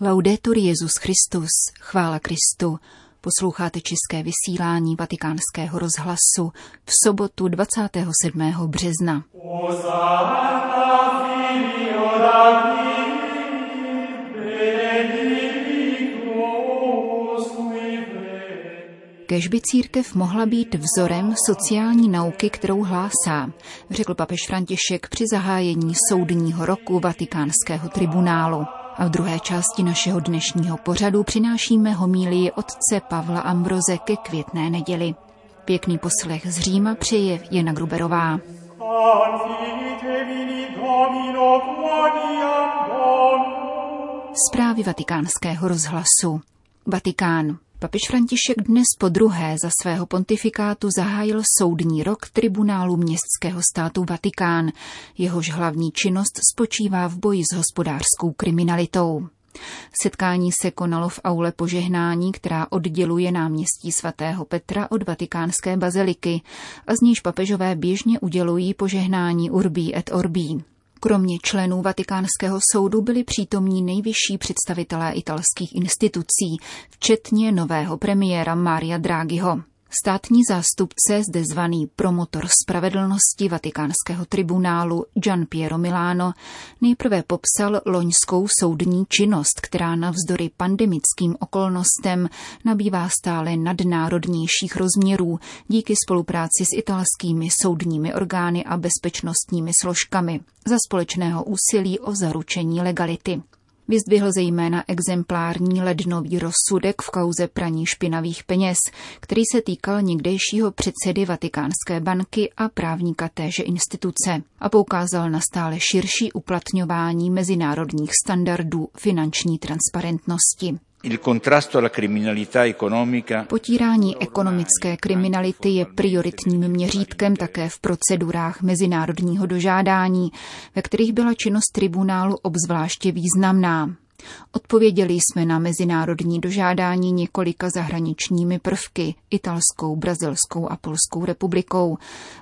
Laudetur Jezus Christus, chvála Kristu. Posloucháte české vysílání Vatikánského rozhlasu v sobotu 27. března. Kež by církev mohla být vzorem sociální nauky, kterou hlásá, řekl papež František při zahájení soudního roku Vatikánského tribunálu. A v druhé části našeho dnešního pořadu přinášíme homílii otce Pavla Ambroze ke květné neděli. Pěkný poslech z Říma přeje Jana Gruberová. Zprávy vatikánského rozhlasu. Vatikán. Papež František dnes po druhé za svého pontifikátu zahájil soudní rok tribunálu městského státu Vatikán. Jehož hlavní činnost spočívá v boji s hospodářskou kriminalitou. Setkání se konalo v aule požehnání, která odděluje náměstí svatého Petra od vatikánské baziliky a z níž papežové běžně udělují požehnání Urbí et Orbí. Kromě členů Vatikánského soudu byli přítomní nejvyšší představitelé italských institucí, včetně nového premiéra Maria Draghiho. Státní zástupce, zde zvaný promotor spravedlnosti vatikánského tribunálu Gian Piero Milano, nejprve popsal loňskou soudní činnost, která navzdory pandemickým okolnostem nabývá stále nadnárodnějších rozměrů díky spolupráci s italskými soudními orgány a bezpečnostními složkami za společného úsilí o zaručení legality. Vyzdvihl zejména exemplární lednový rozsudek v kauze praní špinavých peněz, který se týkal někdejšího předsedy Vatikánské banky a právníka téže instituce a poukázal na stále širší uplatňování mezinárodních standardů finanční transparentnosti. Potírání ekonomické kriminality je prioritním měřítkem také v procedurách mezinárodního dožádání, ve kterých byla činnost tribunálu obzvláště významná. Odpověděli jsme na mezinárodní dožádání několika zahraničními prvky, italskou, brazilskou a polskou republikou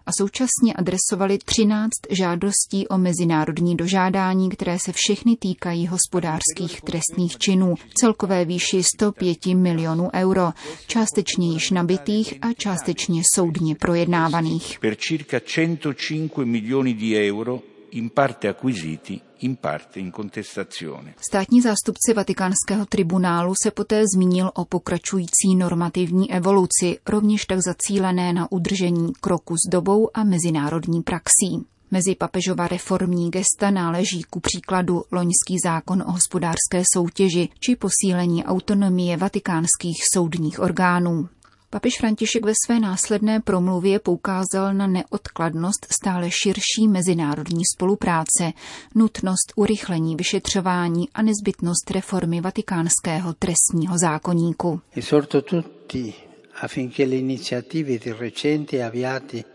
a současně adresovali 13 žádostí o mezinárodní dožádání, které se všechny týkají hospodářských trestných činů, celkové výši 105 milionů euro, částečně již nabitých a částečně soudně projednávaných. Per circa 105 milioni di euro in parte acquisiti in parte in contestazione. Státní zástupce vatikánského tribunálu se poté zmínil o pokračující normativní evoluci, rovněž tak zacílené na udržení kroku s dobou a mezinárodní praxí. Mezi papežova reformní gesta náleží ku příkladu loňský zákon o hospodářské soutěži či posílení autonomie vatikánských soudních orgánů. Papež František ve své následné promluvě poukázal na neodkladnost stále širší mezinárodní spolupráce, nutnost urychlení vyšetřování a nezbytnost reformy vatikánského trestního zákoníku.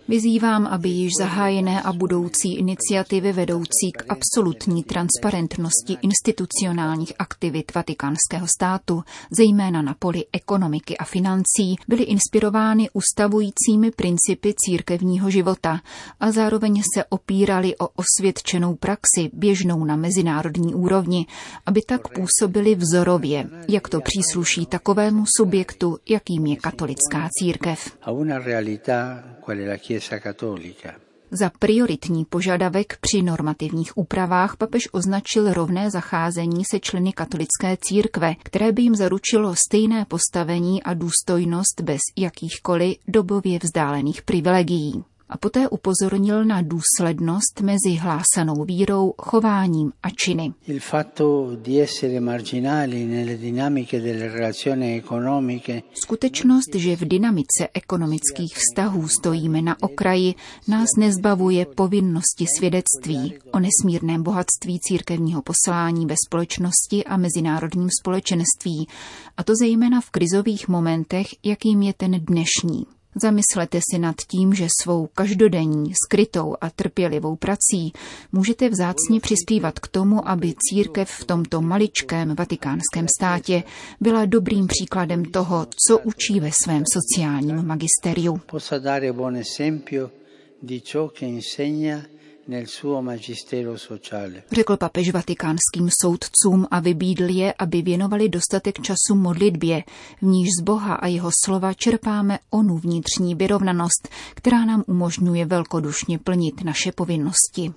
Vyzývám, aby již zahájené a budoucí iniciativy vedoucí k absolutní transparentnosti institucionálních aktivit vatikánského státu, zejména na poli ekonomiky a financí, byly inspirovány ustavujícími principy církevního života a zároveň se opírali o osvědčenou praxi běžnou na mezinárodní úrovni, aby tak působili vzorově, jak to přísluší takovému subjektu, jakým je katolická katolická církev. Za prioritní požadavek při normativních úpravách papež označil rovné zacházení se členy katolické církve, které by jim zaručilo stejné postavení a důstojnost bez jakýchkoliv dobově vzdálených privilegií a poté upozornil na důslednost mezi hlásanou vírou, chováním a činy. Skutečnost, že v dynamice ekonomických vztahů stojíme na okraji, nás nezbavuje povinnosti svědectví o nesmírném bohatství církevního poslání ve společnosti a mezinárodním společenství, a to zejména v krizových momentech, jakým je ten dnešní. Zamyslete si nad tím, že svou každodenní, skrytou a trpělivou prací můžete vzácně přispívat k tomu, aby církev v tomto maličkém vatikánském státě byla dobrým příkladem toho, co učí ve svém sociálním magisteriu Řekl papež vatikánským soudcům a vybídl je, aby věnovali dostatek času modlitbě, v níž z Boha a jeho slova čerpáme onu vnitřní vyrovnanost, která nám umožňuje velkodušně plnit naše povinnosti.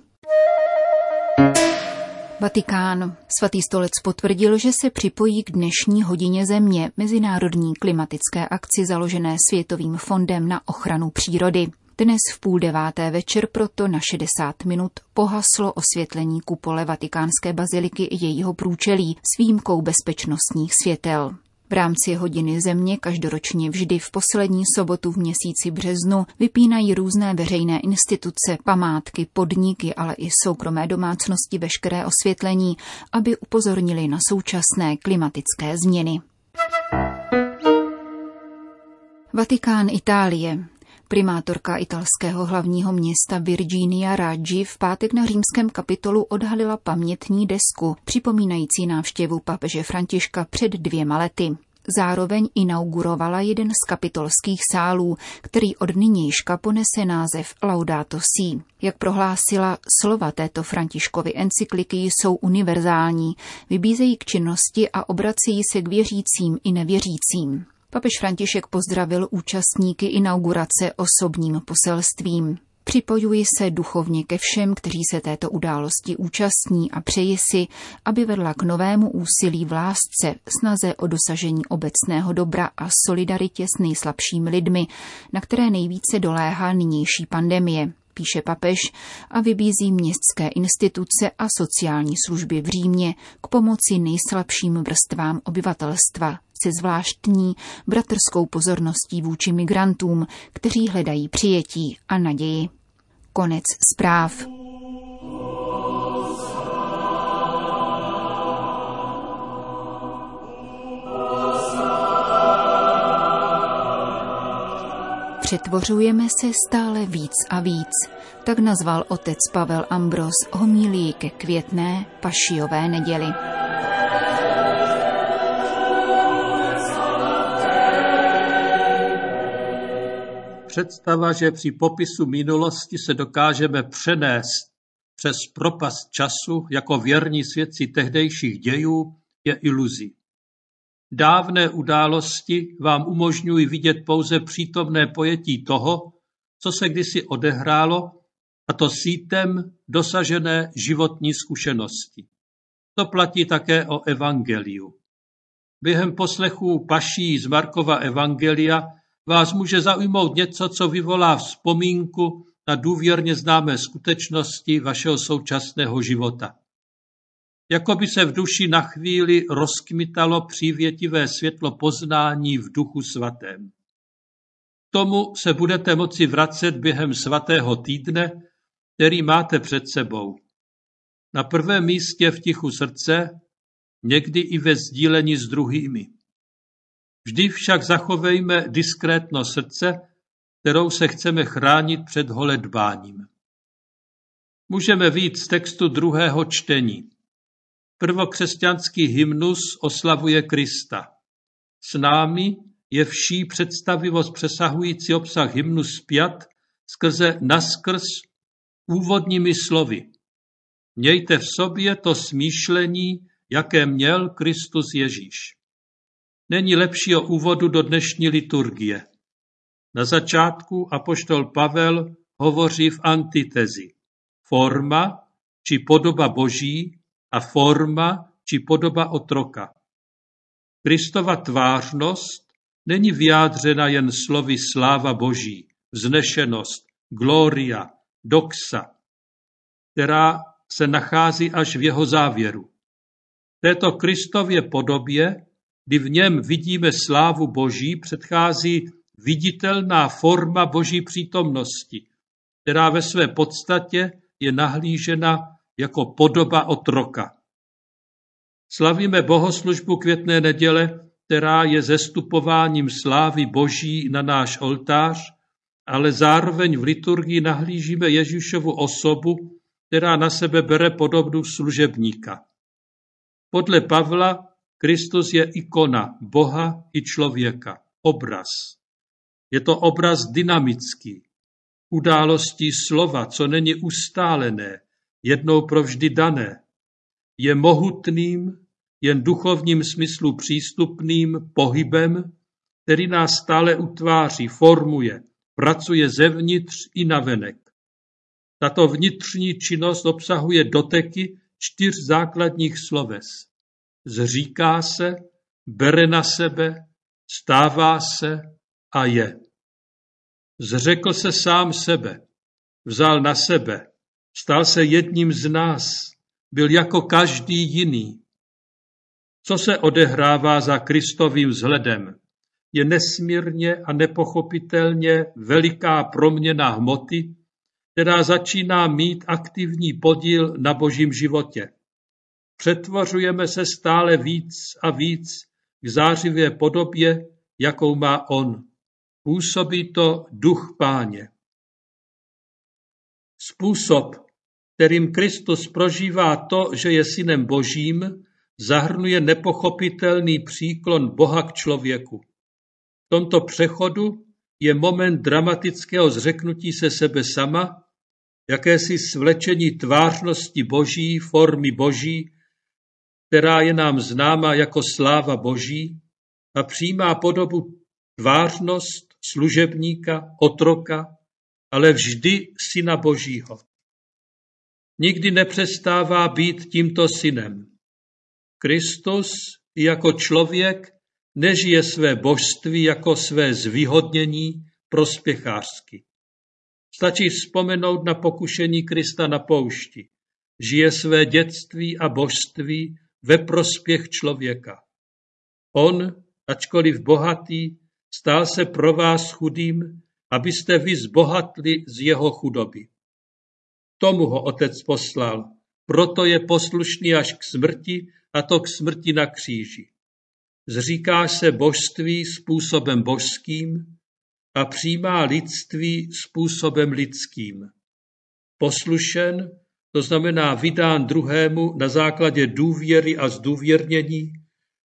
Vatikán. Svatý stolec potvrdil, že se připojí k dnešní hodině země, mezinárodní klimatické akci založené Světovým fondem na ochranu přírody. Dnes v půl deváté večer proto na 60 minut pohaslo osvětlení kupole vatikánské baziliky i jejího průčelí s výjimkou bezpečnostních světel. V rámci hodiny země každoročně vždy v poslední sobotu v měsíci březnu vypínají různé veřejné instituce, památky, podniky, ale i soukromé domácnosti veškeré osvětlení, aby upozornili na současné klimatické změny. Vatikán Itálie. Primátorka italského hlavního města Virginia Raggi v pátek na římském kapitolu odhalila pamětní desku, připomínající návštěvu papeže Františka před dvěma lety. Zároveň inaugurovala jeden z kapitolských sálů, který od nynějška ponese název Laudato Si. Jak prohlásila, slova této Františkovy encykliky jsou univerzální, vybízejí k činnosti a obracejí se k věřícím i nevěřícím. Papež František pozdravil účastníky inaugurace osobním poselstvím. Připojuji se duchovně ke všem, kteří se této události účastní a přeji si, aby vedla k novému úsilí v lásce, snaze o dosažení obecného dobra a solidaritě s nejslabšími lidmi, na které nejvíce doléhá nynější pandemie píše papež a vybízí městské instituce a sociální služby v Římě k pomoci nejslabším vrstvám obyvatelstva se zvláštní bratrskou pozorností vůči migrantům, kteří hledají přijetí a naději. Konec zpráv. Přetvořujeme se stále víc a víc, tak nazval otec Pavel Ambros homílii ke květné pašiové neděli. Představa, že při popisu minulosti se dokážeme přenést přes propast času jako věrní svědci tehdejších dějů, je iluzí. Dávné události vám umožňují vidět pouze přítomné pojetí toho, co se kdysi odehrálo, a to sítem dosažené životní zkušenosti. To platí také o evangeliu. Během poslechů paší z Markova evangelia vás může zaujmout něco, co vyvolá vzpomínku na důvěrně známé skutečnosti vašeho současného života. Jako by se v duši na chvíli rozkmitalo přívětivé světlo poznání v duchu svatém. K tomu se budete moci vracet během svatého týdne, který máte před sebou. Na prvém místě v tichu srdce, někdy i ve sdílení s druhými. Vždy však zachovejme diskrétno srdce, kterou se chceme chránit před holedbáním. Můžeme víc z textu druhého čtení. Prvokřesťanský hymnus oslavuje Krista. S námi je vší představivost přesahující obsah hymnu zpět skrze naskrz úvodními slovy. Mějte v sobě to smýšlení, jaké měl Kristus Ježíš. Není lepšího úvodu do dnešní liturgie. Na začátku apoštol Pavel hovoří v antitezi. Forma či podoba boží a forma či podoba otroka. Kristova tvářnost není vyjádřena jen slovy sláva boží, vznešenost, gloria, doxa, která se nachází až v jeho závěru. Této Kristově podobě kdy v něm vidíme slávu Boží, předchází viditelná forma Boží přítomnosti, která ve své podstatě je nahlížena jako podoba otroka. Slavíme bohoslužbu květné neděle, která je zestupováním slávy Boží na náš oltář, ale zároveň v liturgii nahlížíme Ježíšovu osobu, která na sebe bere podobu služebníka. Podle Pavla Kristus je ikona Boha i člověka, obraz. Je to obraz dynamický. událostí slova, co není ustálené, jednou provždy dané. Je mohutným, jen duchovním smyslu přístupným pohybem, který nás stále utváří, formuje, pracuje zevnitř i navenek. Tato vnitřní činnost obsahuje doteky čtyř základních sloves. Zříká se, bere na sebe, stává se a je. Zřekl se sám sebe, vzal na sebe, stal se jedním z nás, byl jako každý jiný. Co se odehrává za Kristovým vzhledem? Je nesmírně a nepochopitelně veliká proměna hmoty, která začíná mít aktivní podíl na božím životě. Přetvořujeme se stále víc a víc k zářivé podobě, jakou má on. Působí to duch páně. Způsob, kterým Kristus prožívá to, že je synem božím, zahrnuje nepochopitelný příklon Boha k člověku. V tomto přechodu je moment dramatického zřeknutí se sebe sama, jakési svlečení tvářnosti boží, formy boží, která je nám známa jako sláva boží a přijímá podobu tvářnost služebníka, otroka, ale vždy syna božího. Nikdy nepřestává být tímto synem. Kristus jako člověk nežije své božství jako své zvýhodnění prospěchářsky. Stačí vzpomenout na pokušení Krista na poušti. Žije své dětství a božství ve prospěch člověka. On, ačkoliv bohatý, stál se pro vás chudým, abyste vy zbohatli z jeho chudoby. Tomu ho otec poslal, proto je poslušný až k smrti, a to k smrti na kříži. Zříká se božství způsobem božským a přijímá lidství způsobem lidským. Poslušen, to znamená vydán druhému na základě důvěry a zdůvěrnění,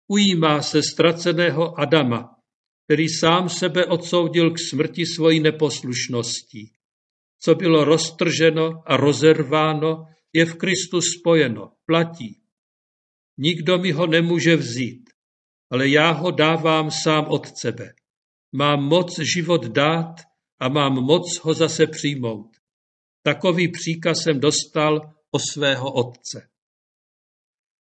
ujímá se ztraceného Adama, který sám sebe odsoudil k smrti svojí neposlušností. Co bylo roztrženo a rozerváno, je v Kristu spojeno, platí. Nikdo mi ho nemůže vzít, ale já ho dávám sám od sebe. Mám moc život dát a mám moc ho zase přijmout. Takový příkaz jsem dostal o svého otce.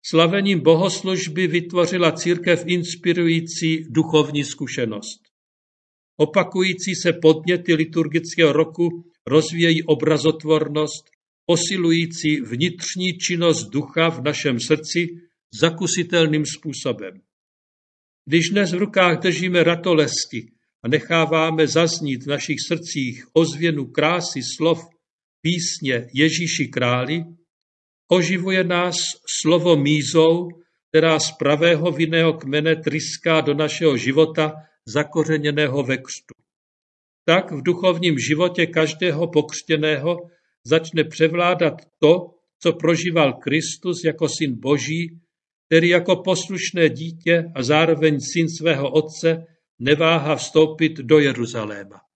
Slavením bohoslužby vytvořila církev inspirující duchovní zkušenost. Opakující se podněty liturgického roku rozvíjejí obrazotvornost, posilující vnitřní činnost ducha v našem srdci zakusitelným způsobem. Když dnes v rukách držíme ratolesti a necháváme zaznít v našich srdcích ozvěnu krásy slov písně Ježíši králi, oživuje nás slovo mízou, která z pravého vinného kmene tryská do našeho života zakořeněného ve křtu. Tak v duchovním životě každého pokřtěného začne převládat to, co prožíval Kristus jako syn Boží, který jako poslušné dítě a zároveň syn svého otce neváha vstoupit do Jeruzaléma.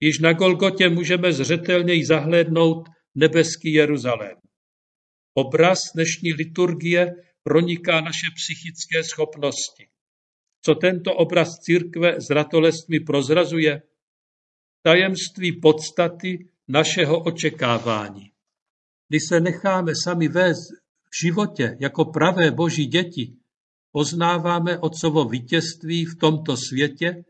Již na Golgotě můžeme zřetelněji zahlédnout nebeský Jeruzalém. Obraz dnešní liturgie proniká naše psychické schopnosti. Co tento obraz církve s ratolestmi prozrazuje? Tajemství podstaty našeho očekávání. Když se necháme sami vést v životě jako pravé boží děti, poznáváme otcovo vítězství v tomto světě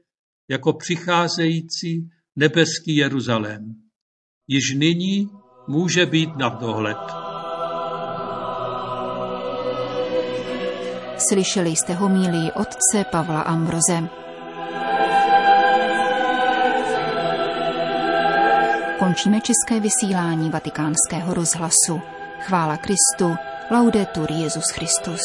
jako přicházející nebeský Jeruzalém. Již nyní může být na dohled. Slyšeli jste homílii otce Pavla Ambroze. Končíme české vysílání vatikánského rozhlasu. Chvála Kristu. Laudetur Jezus Christus.